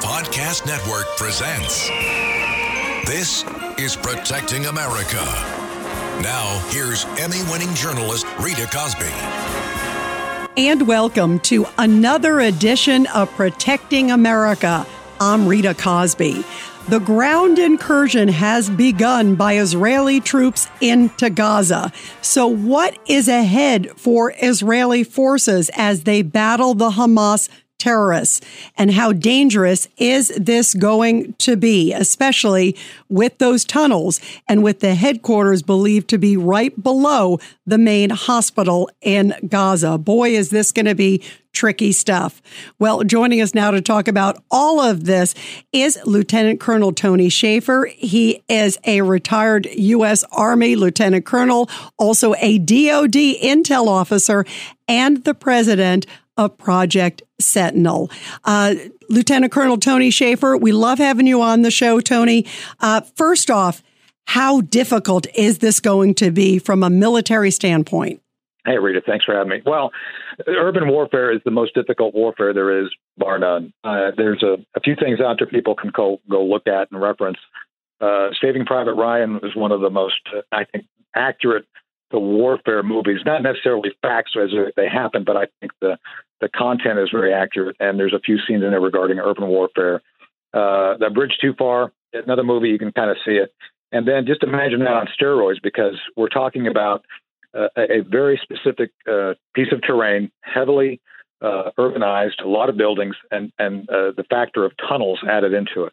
Podcast Network presents This is Protecting America. Now, here's Emmy winning journalist Rita Cosby. And welcome to another edition of Protecting America. I'm Rita Cosby. The ground incursion has begun by Israeli troops into Gaza. So, what is ahead for Israeli forces as they battle the Hamas terrorists? And how dangerous is this going to be, especially with those tunnels and with the headquarters believed to be right below the main hospital in Gaza? Boy, is this going to be tricky stuff. Well, joining us now to talk about all of this is Lieutenant Colonel Tony Shaffer. He is a retired U.S. Army Lieutenant Colonel, also a DoD intel officer, and the president of Project Sentinel. Uh, Lieutenant Colonel Tony Shaffer, we love having you on the show, Tony. Uh, first off, how difficult is this going to be from a military standpoint? Hey, Rita, thanks for having me. Well, urban warfare is the most difficult warfare there is, bar none. Uh, there's a, a, few things out there people can go, go look at and reference. Uh, Saving Private Ryan is one of the most, uh, I think, accurate the warfare movies. Not necessarily facts as they happen, but I think the the content is very accurate. And there's a few scenes in there regarding urban warfare. Uh, the Bridge Too Far, another movie you can kind of see it. And then just imagine that on steroids because we're talking about uh, a very specific uh, piece of terrain, heavily uh, urbanized, a lot of buildings, and and uh, the factor of tunnels added into it.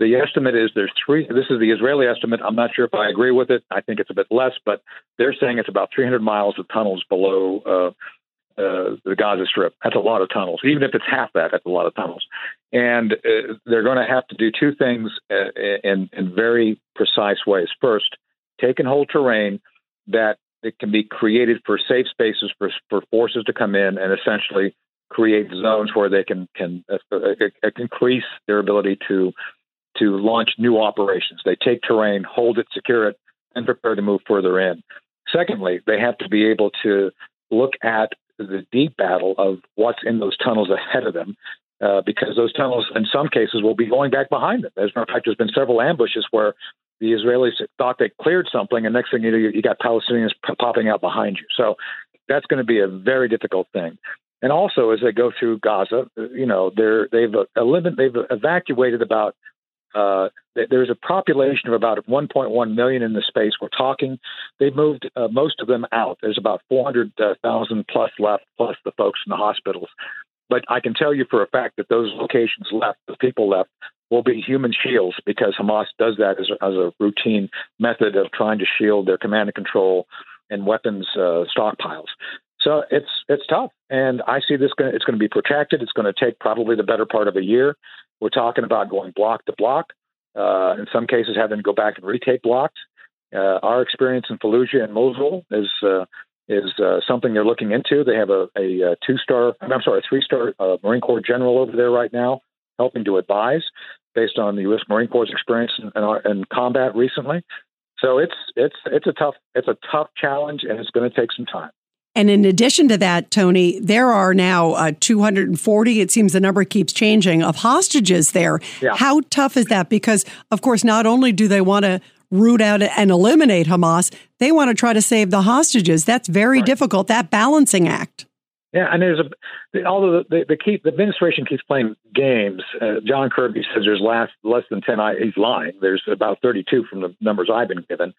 The estimate is there's three. This is the Israeli estimate. I'm not sure if I agree with it. I think it's a bit less, but they're saying it's about 300 miles of tunnels below uh, uh, the Gaza Strip. That's a lot of tunnels. Even if it's half that, that's a lot of tunnels. And uh, they're going to have to do two things uh, in, in very precise ways. First, take and hold terrain that it can be created for safe spaces for, for forces to come in and essentially create zones where they can can uh, uh, uh, increase their ability to to launch new operations. They take terrain, hold it, secure it, and prepare to move further in. Secondly, they have to be able to look at the deep battle of what's in those tunnels ahead of them, uh, because those tunnels, in some cases, will be going back behind them. As a matter of fact, there's been several ambushes where the Israelis thought they cleared something, and next thing you know, you got Palestinians popping out behind you. So that's going to be a very difficult thing. And also, as they go through Gaza, you know, they're, they've eliminated, they've evacuated about. Uh, there's a population of about 1.1 million in the space we're talking. They've moved uh, most of them out. There's about 400,000 plus left, plus the folks in the hospitals. But I can tell you for a fact that those locations left, the people left, will be human shields because Hamas does that as a, as a routine method of trying to shield their command and control and weapons uh, stockpiles. So it's it's tough, and I see this. Gonna, it's going to be protracted. It's going to take probably the better part of a year. We're talking about going block to block. Uh, in some cases, having to go back and retake blocks. Uh, our experience in Fallujah and Mosul is uh, is uh, something they're looking into. They have a, a, a two star, I'm sorry, a three star uh, Marine Corps general over there right now, helping to advise based on the U.S. Marine Corps' experience in, in, in combat recently. So it's it's it's a tough it's a tough challenge, and it's going to take some time. And in addition to that, Tony, there are now uh, 240, it seems the number keeps changing, of hostages there. Yeah. How tough is that? Because, of course, not only do they want to root out and eliminate Hamas, they want to try to save the hostages. That's very right. difficult, that balancing act. Yeah, and there's a although the the, keep, the administration keeps playing games. Uh, John Kirby says there's last less than ten. He's lying. There's about 32 from the numbers I've been given.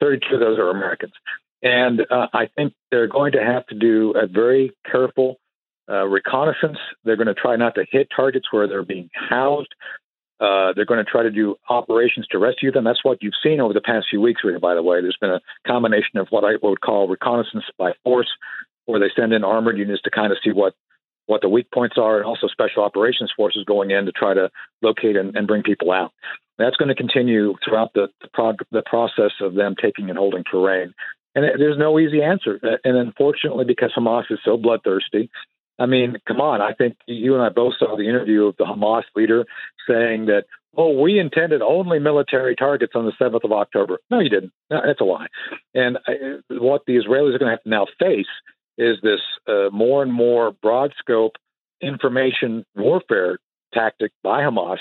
32 of those are Americans, and uh, I think they're going to have to do a very careful uh, reconnaissance. They're going to try not to hit targets where they're being housed. Uh, they're going to try to do operations to rescue them. That's what you've seen over the past few weeks, by the way. There's been a combination of what I would call reconnaissance by force where they send in armored units to kind of see what what the weak points are, and also special operations forces going in to try to locate and, and bring people out. That's going to continue throughout the the, prog- the process of them taking and holding terrain. And it, there's no easy answer. And unfortunately, because Hamas is so bloodthirsty, I mean, come on. I think you and I both saw the interview of the Hamas leader saying that, oh, we intended only military targets on the 7th of October. No, you didn't. That's a lie. And uh, what the Israelis are going to have to now face is this uh, more and more broad scope information warfare tactic by Hamas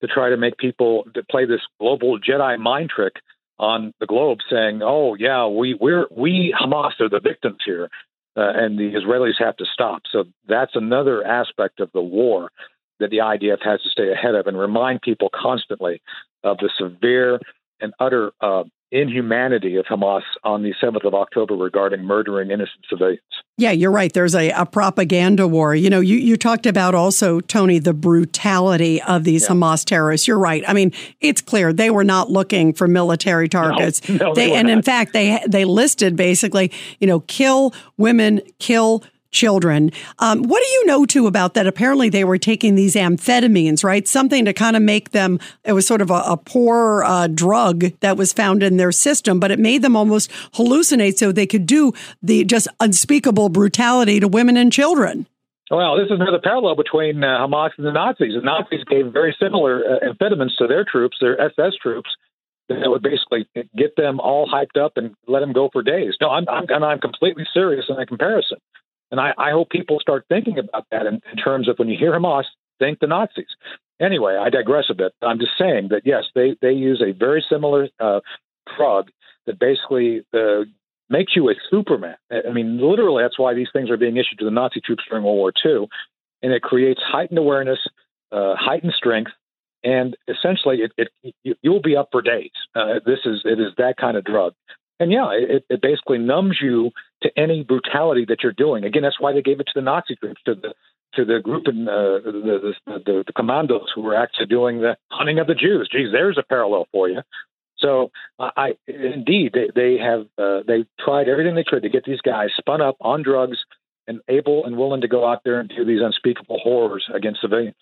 to try to make people to play this global Jedi mind trick on the globe, saying, "Oh yeah, we we're we Hamas are the victims here." Uh, and the Israelis have to stop. So that's another aspect of the war that the IDF has to stay ahead of and remind people constantly of the severe and utter uh, inhumanity of Hamas on the 7th of October regarding murdering innocent civilians. Yeah, you're right. There's a, a propaganda war. You know, you, you talked about also, Tony, the brutality of these yeah. Hamas terrorists. You're right. I mean, it's clear they were not looking for military targets. No, no, they, they and not. in fact, they they listed basically, you know, kill women, kill children. Um, what do you know too about that? Apparently, they were taking these amphetamines, right? Something to kind of make them. It was sort of a, a poor uh, drug that was found in their system, but it made them almost hallucinate, so they could do the just unspeakable brutality to women and children. Well, this is another parallel between uh, Hamas and the Nazis. The Nazis gave very similar uh, amphetamines to their troops, their SS troops, that would basically get them all hyped up and let them go for days. No, I'm, I'm, I'm completely serious in that comparison. And I, I hope people start thinking about that in, in terms of when you hear Hamas, think the Nazis. Anyway, I digress a bit. I'm just saying that yes, they they use a very similar uh, drug that basically uh, makes you a Superman. I mean, literally, that's why these things are being issued to the Nazi troops during World War II, and it creates heightened awareness, uh, heightened strength, and essentially, it, it you, you'll be up for days. Uh, this is it is that kind of drug. And yeah, it, it basically numbs you to any brutality that you're doing. Again, that's why they gave it to the Nazi groups, to the to the group and uh, the, the, the the commandos who were actually doing the hunting of the Jews. Geez, there's a parallel for you. So I indeed they, they have uh, they tried everything they could to get these guys spun up on drugs and able and willing to go out there and do these unspeakable horrors against civilians.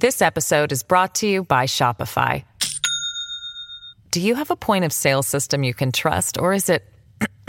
This episode is brought to you by Shopify. Do you have a point of sale system you can trust, or is it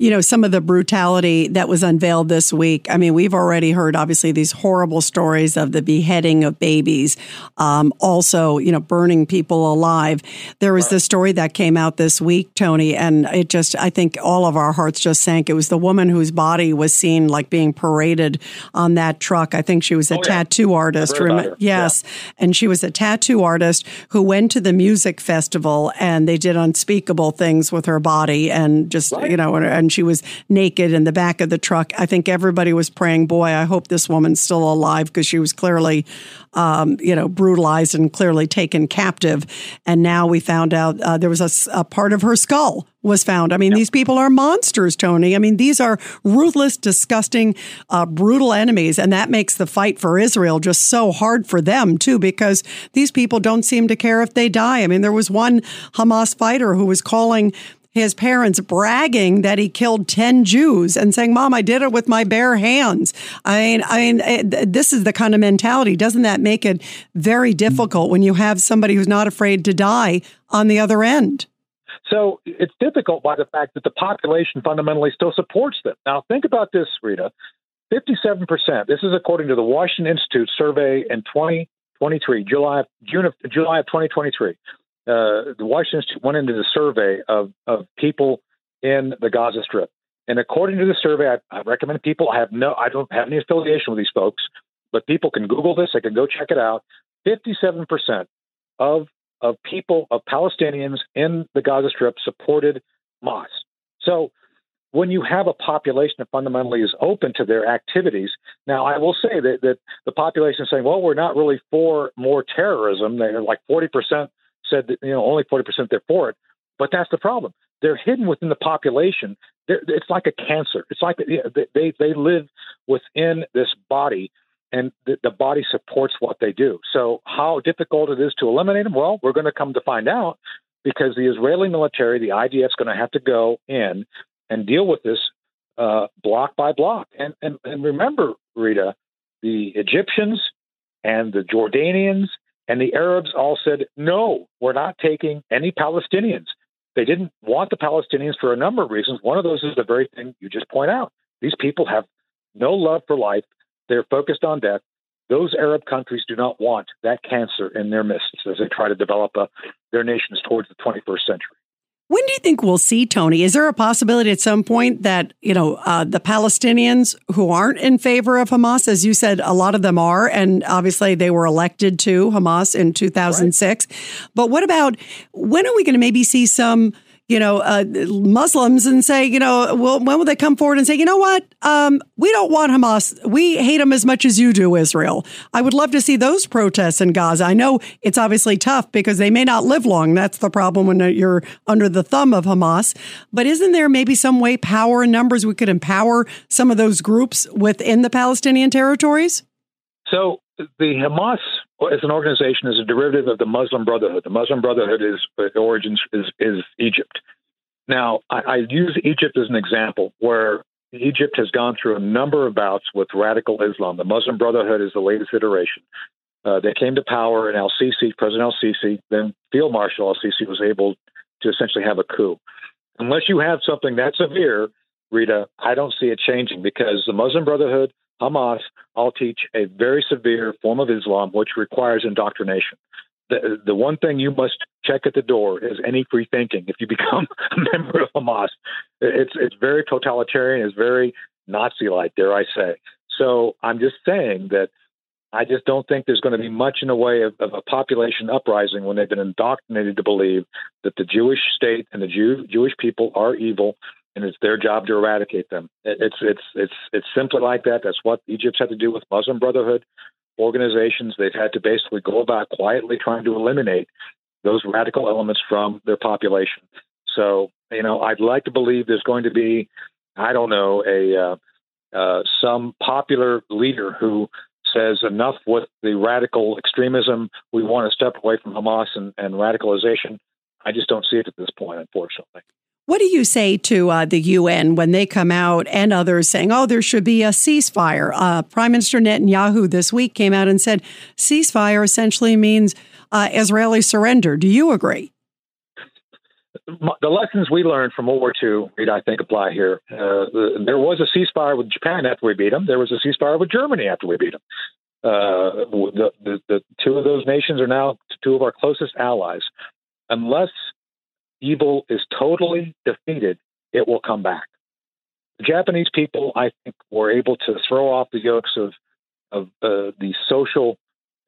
you know, some of the brutality that was unveiled this week. I mean, we've already heard, obviously, these horrible stories of the beheading of babies, um, also, you know, burning people alive. There was the story that came out this week, Tony, and it just, I think all of our hearts just sank. It was the woman whose body was seen like being paraded on that truck. I think she was a oh, tattoo yeah. artist. Rem- yes. Yeah. And she was a tattoo artist who went to the music festival and they did unspeakable things with her body and just, right. you know, and and she was naked in the back of the truck. I think everybody was praying, boy, I hope this woman's still alive because she was clearly, um, you know, brutalized and clearly taken captive. And now we found out uh, there was a, a, part of her skull was found. I mean, yep. these people are monsters, Tony. I mean, these are ruthless, disgusting, uh, brutal enemies. And that makes the fight for Israel just so hard for them, too, because these people don't seem to care if they die. I mean, there was one Hamas fighter who was calling his parents bragging that he killed 10 Jews and saying, Mom, I did it with my bare hands. I mean, I mean, eh, it, this is the kind of mentality. Doesn't that make it very difficult when you have somebody who's not afraid to die on the other end? So it's difficult by the fact that the population fundamentally still supports them. Now, think about this, Rita. 57%. This is according to the Washington Institute survey in 2023, July, June of July of 2023 uh, the Washington Institute went into the survey of, of people in the Gaza Strip. And according to the survey, I, I recommend people I have no, I don't have any affiliation with these folks, but people can Google this. They can go check it out. 57% of of people of Palestinians in the Gaza Strip supported Hamas. So when you have a population that fundamentally is open to their activities, now I will say that, that the population is saying, well, we're not really for more terrorism. They're like 40% said that you know only 40% they're for it. But that's the problem. They're hidden within the population. They're, it's like a cancer. It's like they they live within this body, and the, the body supports what they do. So how difficult it is to eliminate them? Well, we're going to come to find out because the Israeli military, the IDF, is going to have to go in and deal with this uh, block by block. And, and and remember, Rita, the Egyptians and the Jordanians and the Arabs all said, no, we're not taking any Palestinians. They didn't want the Palestinians for a number of reasons. One of those is the very thing you just point out. These people have no love for life. They're focused on death. Those Arab countries do not want that cancer in their midst as they try to develop a, their nations towards the 21st century. When do you think we'll see Tony? Is there a possibility at some point that you know uh, the Palestinians who aren't in favor of Hamas, as you said, a lot of them are, and obviously they were elected to Hamas in 2006. Right. But what about when are we going to maybe see some you know, uh, Muslims and say, you know, well, when will they come forward and say, you know what, um, we don't want Hamas. We hate them as much as you do, Israel. I would love to see those protests in Gaza. I know it's obviously tough because they may not live long. That's the problem when you're under the thumb of Hamas. But isn't there maybe some way, power and numbers, we could empower some of those groups within the Palestinian territories? So the Hamas as an organization is a derivative of the Muslim Brotherhood. The Muslim Brotherhood is origins is, is Egypt. Now, I, I use Egypt as an example where Egypt has gone through a number of bouts with radical Islam. The Muslim Brotherhood is the latest iteration. Uh, they came to power, and Al Sisi, President Al Sisi, then Field Marshal Al Sisi, was able to essentially have a coup. Unless you have something that severe, Rita, I don't see it changing because the Muslim Brotherhood Hamas all teach a very severe form of Islam, which requires indoctrination. The, the one thing you must check at the door is any free thinking. If you become a member of Hamas, it's it's very totalitarian, it's very Nazi-like, dare I say. So I'm just saying that I just don't think there's going to be much in the way of, of, a population uprising when they've been indoctrinated to believe that the Jewish state and the Jew, Jewish people are evil and it's their job to eradicate them. It's it's it's it's simply like that. That's what Egypt's had to do with Muslim Brotherhood organizations. They've had to basically go about quietly trying to eliminate those radical elements from their population. So you know, I'd like to believe there's going to be, I don't know, a uh, uh, some popular leader who says enough with the radical extremism. We want to step away from Hamas and, and radicalization. I just don't see it at this point, unfortunately. What do you say to uh, the UN when they come out and others saying, oh, there should be a ceasefire? Uh, Prime Minister Netanyahu this week came out and said ceasefire essentially means uh, Israeli surrender. Do you agree? The lessons we learned from World War II, I think, apply here. Uh, there was a ceasefire with Japan after we beat them. There was a ceasefire with Germany after we beat them. Uh, the, the, the two of those nations are now two of our closest allies. Unless evil is totally defeated, it will come back. The Japanese people, I think, were able to throw off the yokes of of uh, the social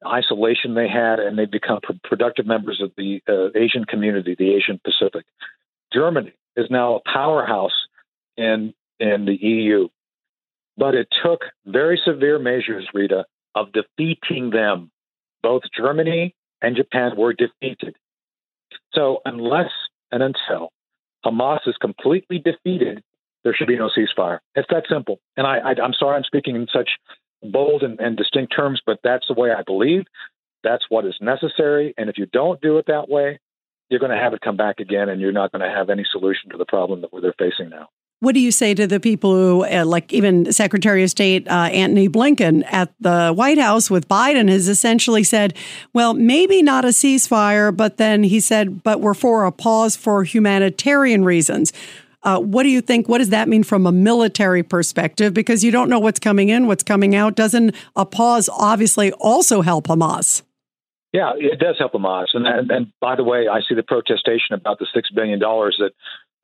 isolation they had, and they've become productive members of the uh, Asian community, the Asian Pacific. Germany is now a powerhouse in in the EU, but it took very severe measures, Rita, of defeating them. Both Germany and Japan were defeated. So unless and until Hamas is completely defeated, there should be no ceasefire. It's that simple. And I, I, am sorry I'm speaking in such bold and, and distinct terms, but that's the way I believe. That's what is necessary. And if you don't do it that way, you're going to have it come back again, and you're not going to have any solution to the problem that they're facing now. What do you say to the people who, uh, like even Secretary of State uh, Antony Blinken at the White House with Biden, has essentially said, well, maybe not a ceasefire, but then he said, but we're for a pause for humanitarian reasons. Uh, what do you think? What does that mean from a military perspective? Because you don't know what's coming in, what's coming out. Doesn't a pause obviously also help Hamas? Yeah, it does help Hamas. And, and, and by the way, I see the protestation about the $6 billion that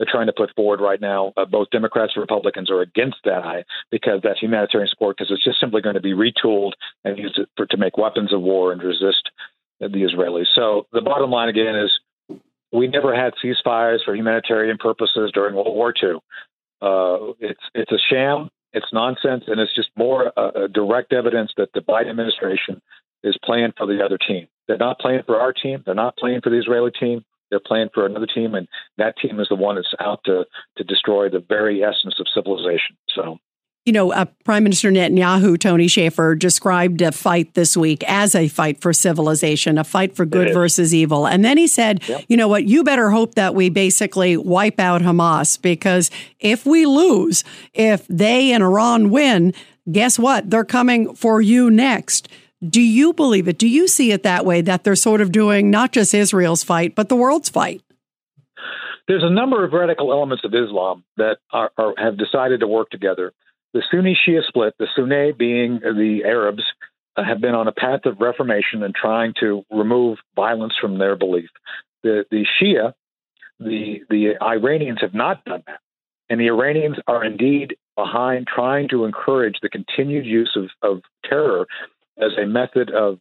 they're trying to put forward right now. Uh, both Democrats and Republicans are against that because that's humanitarian support because it's just simply going to be retooled and used for, to make weapons of war and resist the Israelis. So the bottom line again is we never had ceasefires for humanitarian purposes during World War II. Uh, it's it's a sham. It's nonsense, and it's just more uh, direct evidence that the Biden administration is playing for the other team. They're not playing for our team. They're not playing for the Israeli team. They're playing for another team, and that team is the one that's out to to destroy the very essence of civilization. So you know, uh, Prime Minister Netanyahu, Tony Shaffer, described a fight this week as a fight for civilization, a fight for good versus evil. And then he said, yep. you know what, you better hope that we basically wipe out Hamas because if we lose, if they and Iran win, guess what? They're coming for you next. Do you believe it? Do you see it that way that they're sort of doing not just Israel's fight, but the world's fight? There's a number of radical elements of Islam that are, are, have decided to work together the Sunni Shia split, the Sunni being the Arabs, uh, have been on a path of reformation and trying to remove violence from their belief. The the Shia, the the Iranians have not done that, and the Iranians are indeed behind trying to encourage the continued use of, of terror as a method of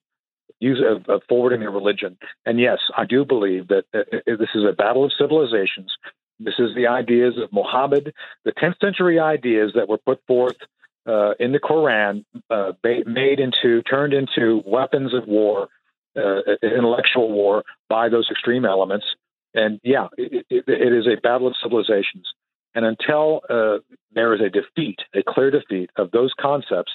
use of, of forwarding their religion. And yes, I do believe that uh, uh this is a battle of civilizations this is the ideas of Muhammad, the 10th century ideas that were put forth uh, in the Quran, uh, made into, turned into weapons of war, uh, intellectual war by those extreme elements. And yeah, it, it, it is a battle of civilizations. And until uh, there is a defeat, a clear defeat of those concepts,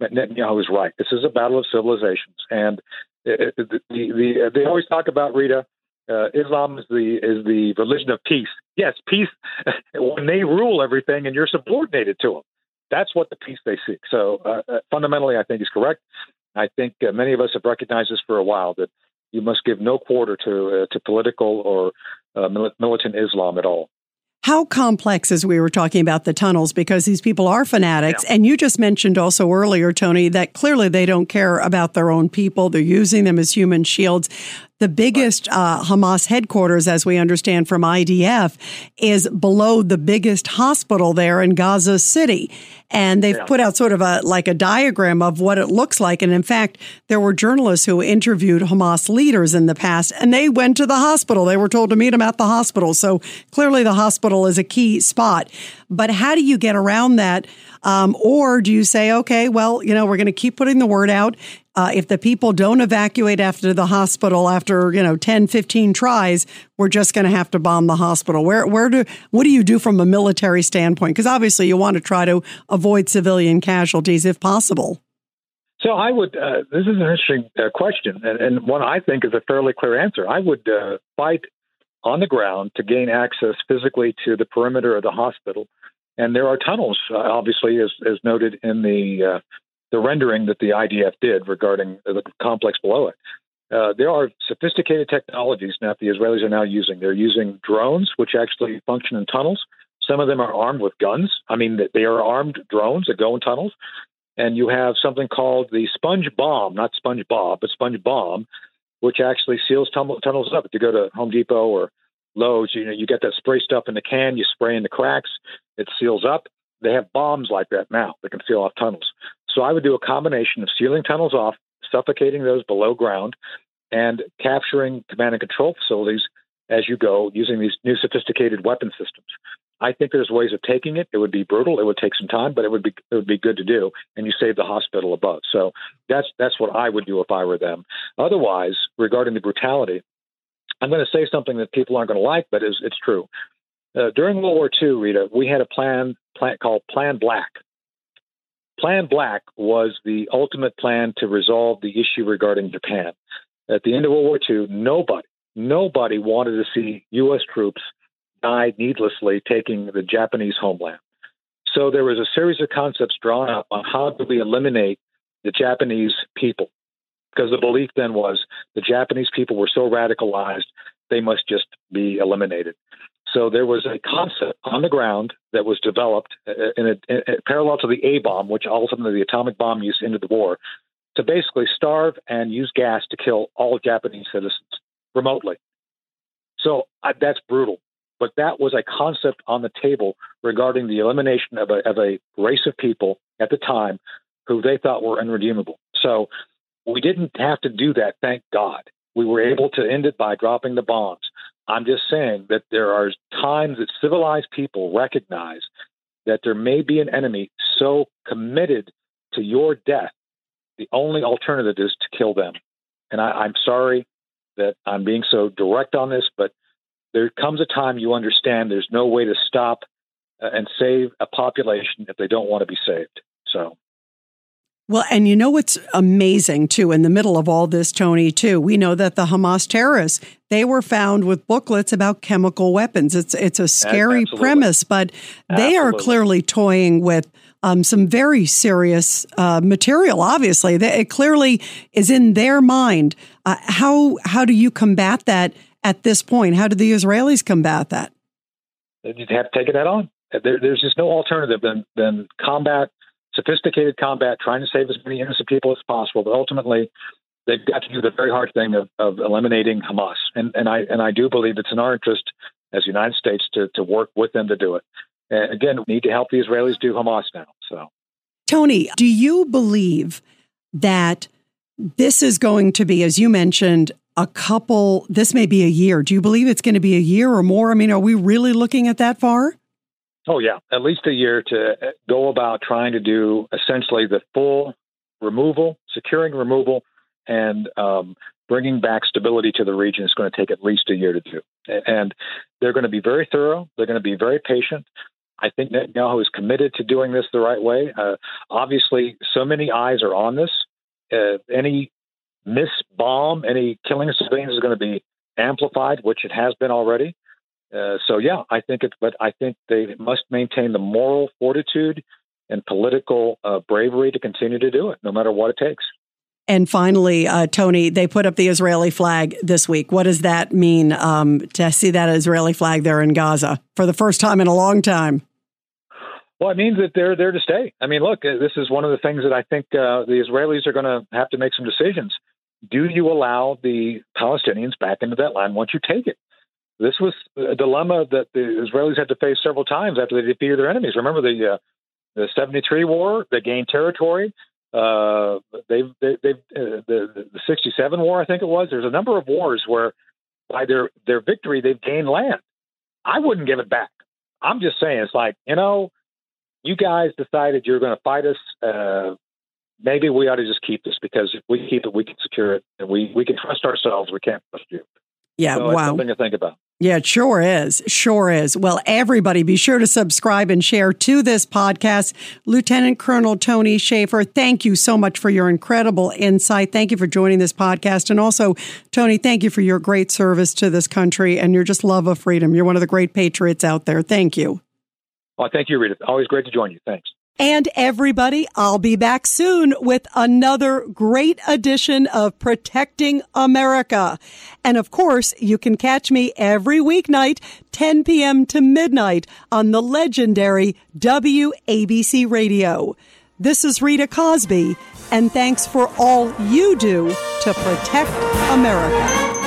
Netanyahu is right. This is a battle of civilizations. And it, the, the, they always talk about, Rita, uh, Islam is the is the religion of peace. Yes, peace when they rule everything and you're subordinated to them. That's what the peace they seek. So uh, uh fundamentally, I think is correct. I think uh, many of us have recognized this for a while that you must give no quarter to uh, to political or uh, militant Islam at all. How complex, as we were talking about the tunnels, because these people are fanatics. Yeah. And you just mentioned also earlier, Tony, that clearly they don't care about their own people. They're using them as human shields. The biggest uh, Hamas headquarters, as we understand from IDF, is below the biggest hospital there in Gaza City. And they've yeah. put out sort of a like a diagram of what it looks like. And in fact, there were journalists who interviewed Hamas leaders in the past, and they went to the hospital. They were told to meet them at the hospital. So clearly, the hospital is a key spot. But how do you get around that? Um, or do you say, okay, well, you know, we're going to keep putting the word out. Uh, if the people don't evacuate after the hospital after, you know, 10, 15 tries, we're just going to have to bomb the hospital. Where, where do, what do you do from a military standpoint? Because obviously you want to try to avoid civilian casualties if possible. So I would. Uh, this is an interesting uh, question, and, and, one I think is a fairly clear answer. I would uh, fight on the ground to gain access physically to the perimeter of the hospital and there are tunnels, uh, obviously, as, as noted in the uh, the rendering that the IDF did regarding the complex below it. Uh, there are sophisticated technologies that the Israelis are now using. They're using drones, which actually function in tunnels. Some of them are armed with guns. I mean, they are armed drones that go in tunnels. And you have something called the sponge bomb, not sponge bob, but sponge bomb, which actually seals tunnels up. If you go to Home Depot or Lowe's, you know, you get that spray stuff in the can, you spray in the cracks, it seals up. They have bombs like that now that can seal off tunnels. So I would do a combination of sealing tunnels off, suffocating those below ground, and capturing command and control facilities as you go using these new sophisticated weapon systems. I think there's ways of taking it. It would be brutal. It would take some time, but it would be it would be good to do, and you save the hospital above. So that's that's what I would do if I were them. Otherwise, regarding the brutality, I'm going to say something that people aren't going to like, but it's, it's true. Uh, during World War II, Rita, we had a plan, plan called Plan Black. Plan Black was the ultimate plan to resolve the issue regarding Japan. At the end of World War II, nobody, nobody wanted to see U.S. troops die needlessly taking the Japanese homeland. So there was a series of concepts drawn up on how do we eliminate the Japanese people because the belief then was the Japanese people were so radicalized they must just be eliminated. So there was a concept on the ground that was developed uh, in a, in a, parallel to the A bomb, which ultimately the atomic bomb used into the war, to basically starve and use gas to kill all Japanese citizens remotely. So uh, that's brutal. But that was a concept on the table regarding the elimination of a, of a race of people at the time who they thought were unredeemable. So we didn't have to do that, thank God. We were able to end it by dropping the bombs. I'm just saying that there are times that civilized people recognize that there may be an enemy so committed to your death, the only alternative is to kill them. And I, I'm sorry that I'm being so direct on this, but there comes a time you understand there's no way to stop uh, and save a population if they don't want to be saved. So. Well, and you know what's amazing too, in the middle of all this, Tony, too, we know that the Hamas terrorists, they were found with booklets about chemical weapons. It's it's a scary Absolutely. premise, but they are clearly toying with um, some very serious uh, material. Obviously, it clearly is in their mind. Uh, how how do you combat that at this point? How do the Israelis combat that? You have to take it head on. There, there's just no alternative than, than combat, sophisticated combat, trying to save as many innocent people as possible. But ultimately, they've got to do the very hard thing of, of eliminating Hamas. And, and I and I do believe it's in our interest as the United States to, to work with them to do it. And again, we need to help the Israelis do Hamas now. So Tony, do you believe that this is going to be, as you mentioned, a couple, this may be a year. Do you believe it's going to be a year or more? I mean, are we really looking at that far? Oh, yeah, at least a year to uh, go about trying to do essentially the full removal, securing removal, and um, bringing back stability to the region is going to take at least a year to do. And they're going to be very thorough, they're going to be very patient. I think Netanyahu is committed to doing this the right way. Uh, obviously, so many eyes are on this. Uh, any miss bomb, any killing of civilians is going to be amplified, which it has been already. Uh, so yeah, I think it, but I think they must maintain the moral fortitude and political uh, bravery to continue to do it, no matter what it takes. And finally, uh, Tony, they put up the Israeli flag this week. What does that mean um, to see that Israeli flag there in Gaza for the first time in a long time? Well, it means that they're there to stay. I mean, look, uh, this is one of the things that I think uh, the Israelis are going to have to make some decisions. Do you allow the Palestinians back into that land once you take it? This was a dilemma that the Israelis had to face several times after they defeated their enemies. Remember the uh, the '73 war? They gained territory. Uh, they've they, they've uh, the the '67 war, I think it was. There's a number of wars where by their their victory they've gained land. I wouldn't give it back. I'm just saying, it's like you know, you guys decided you're going to fight us. Uh, maybe we ought to just keep this because if we keep it, we can secure it, and we we can trust ourselves. We can't trust you. Yeah, So wow. something to think about. Yeah, it sure is. Sure is. Well, everybody be sure to subscribe and share to this podcast. Lieutenant Colonel Tony Shaffer, thank you so much for your incredible insight. Thank you for joining this podcast. And also, Tony, thank you for your great service to this country and your just love of freedom. You're one of the great patriots out there. Thank you. Well, thank you, Rita. Always great to join you. Thanks. And everybody, I'll be back soon with another great edition of Protecting America. And of course, you can catch me every weeknight, 10 p.m. to midnight on the legendary WABC radio. This is Rita Cosby, and thanks for all you do to protect America.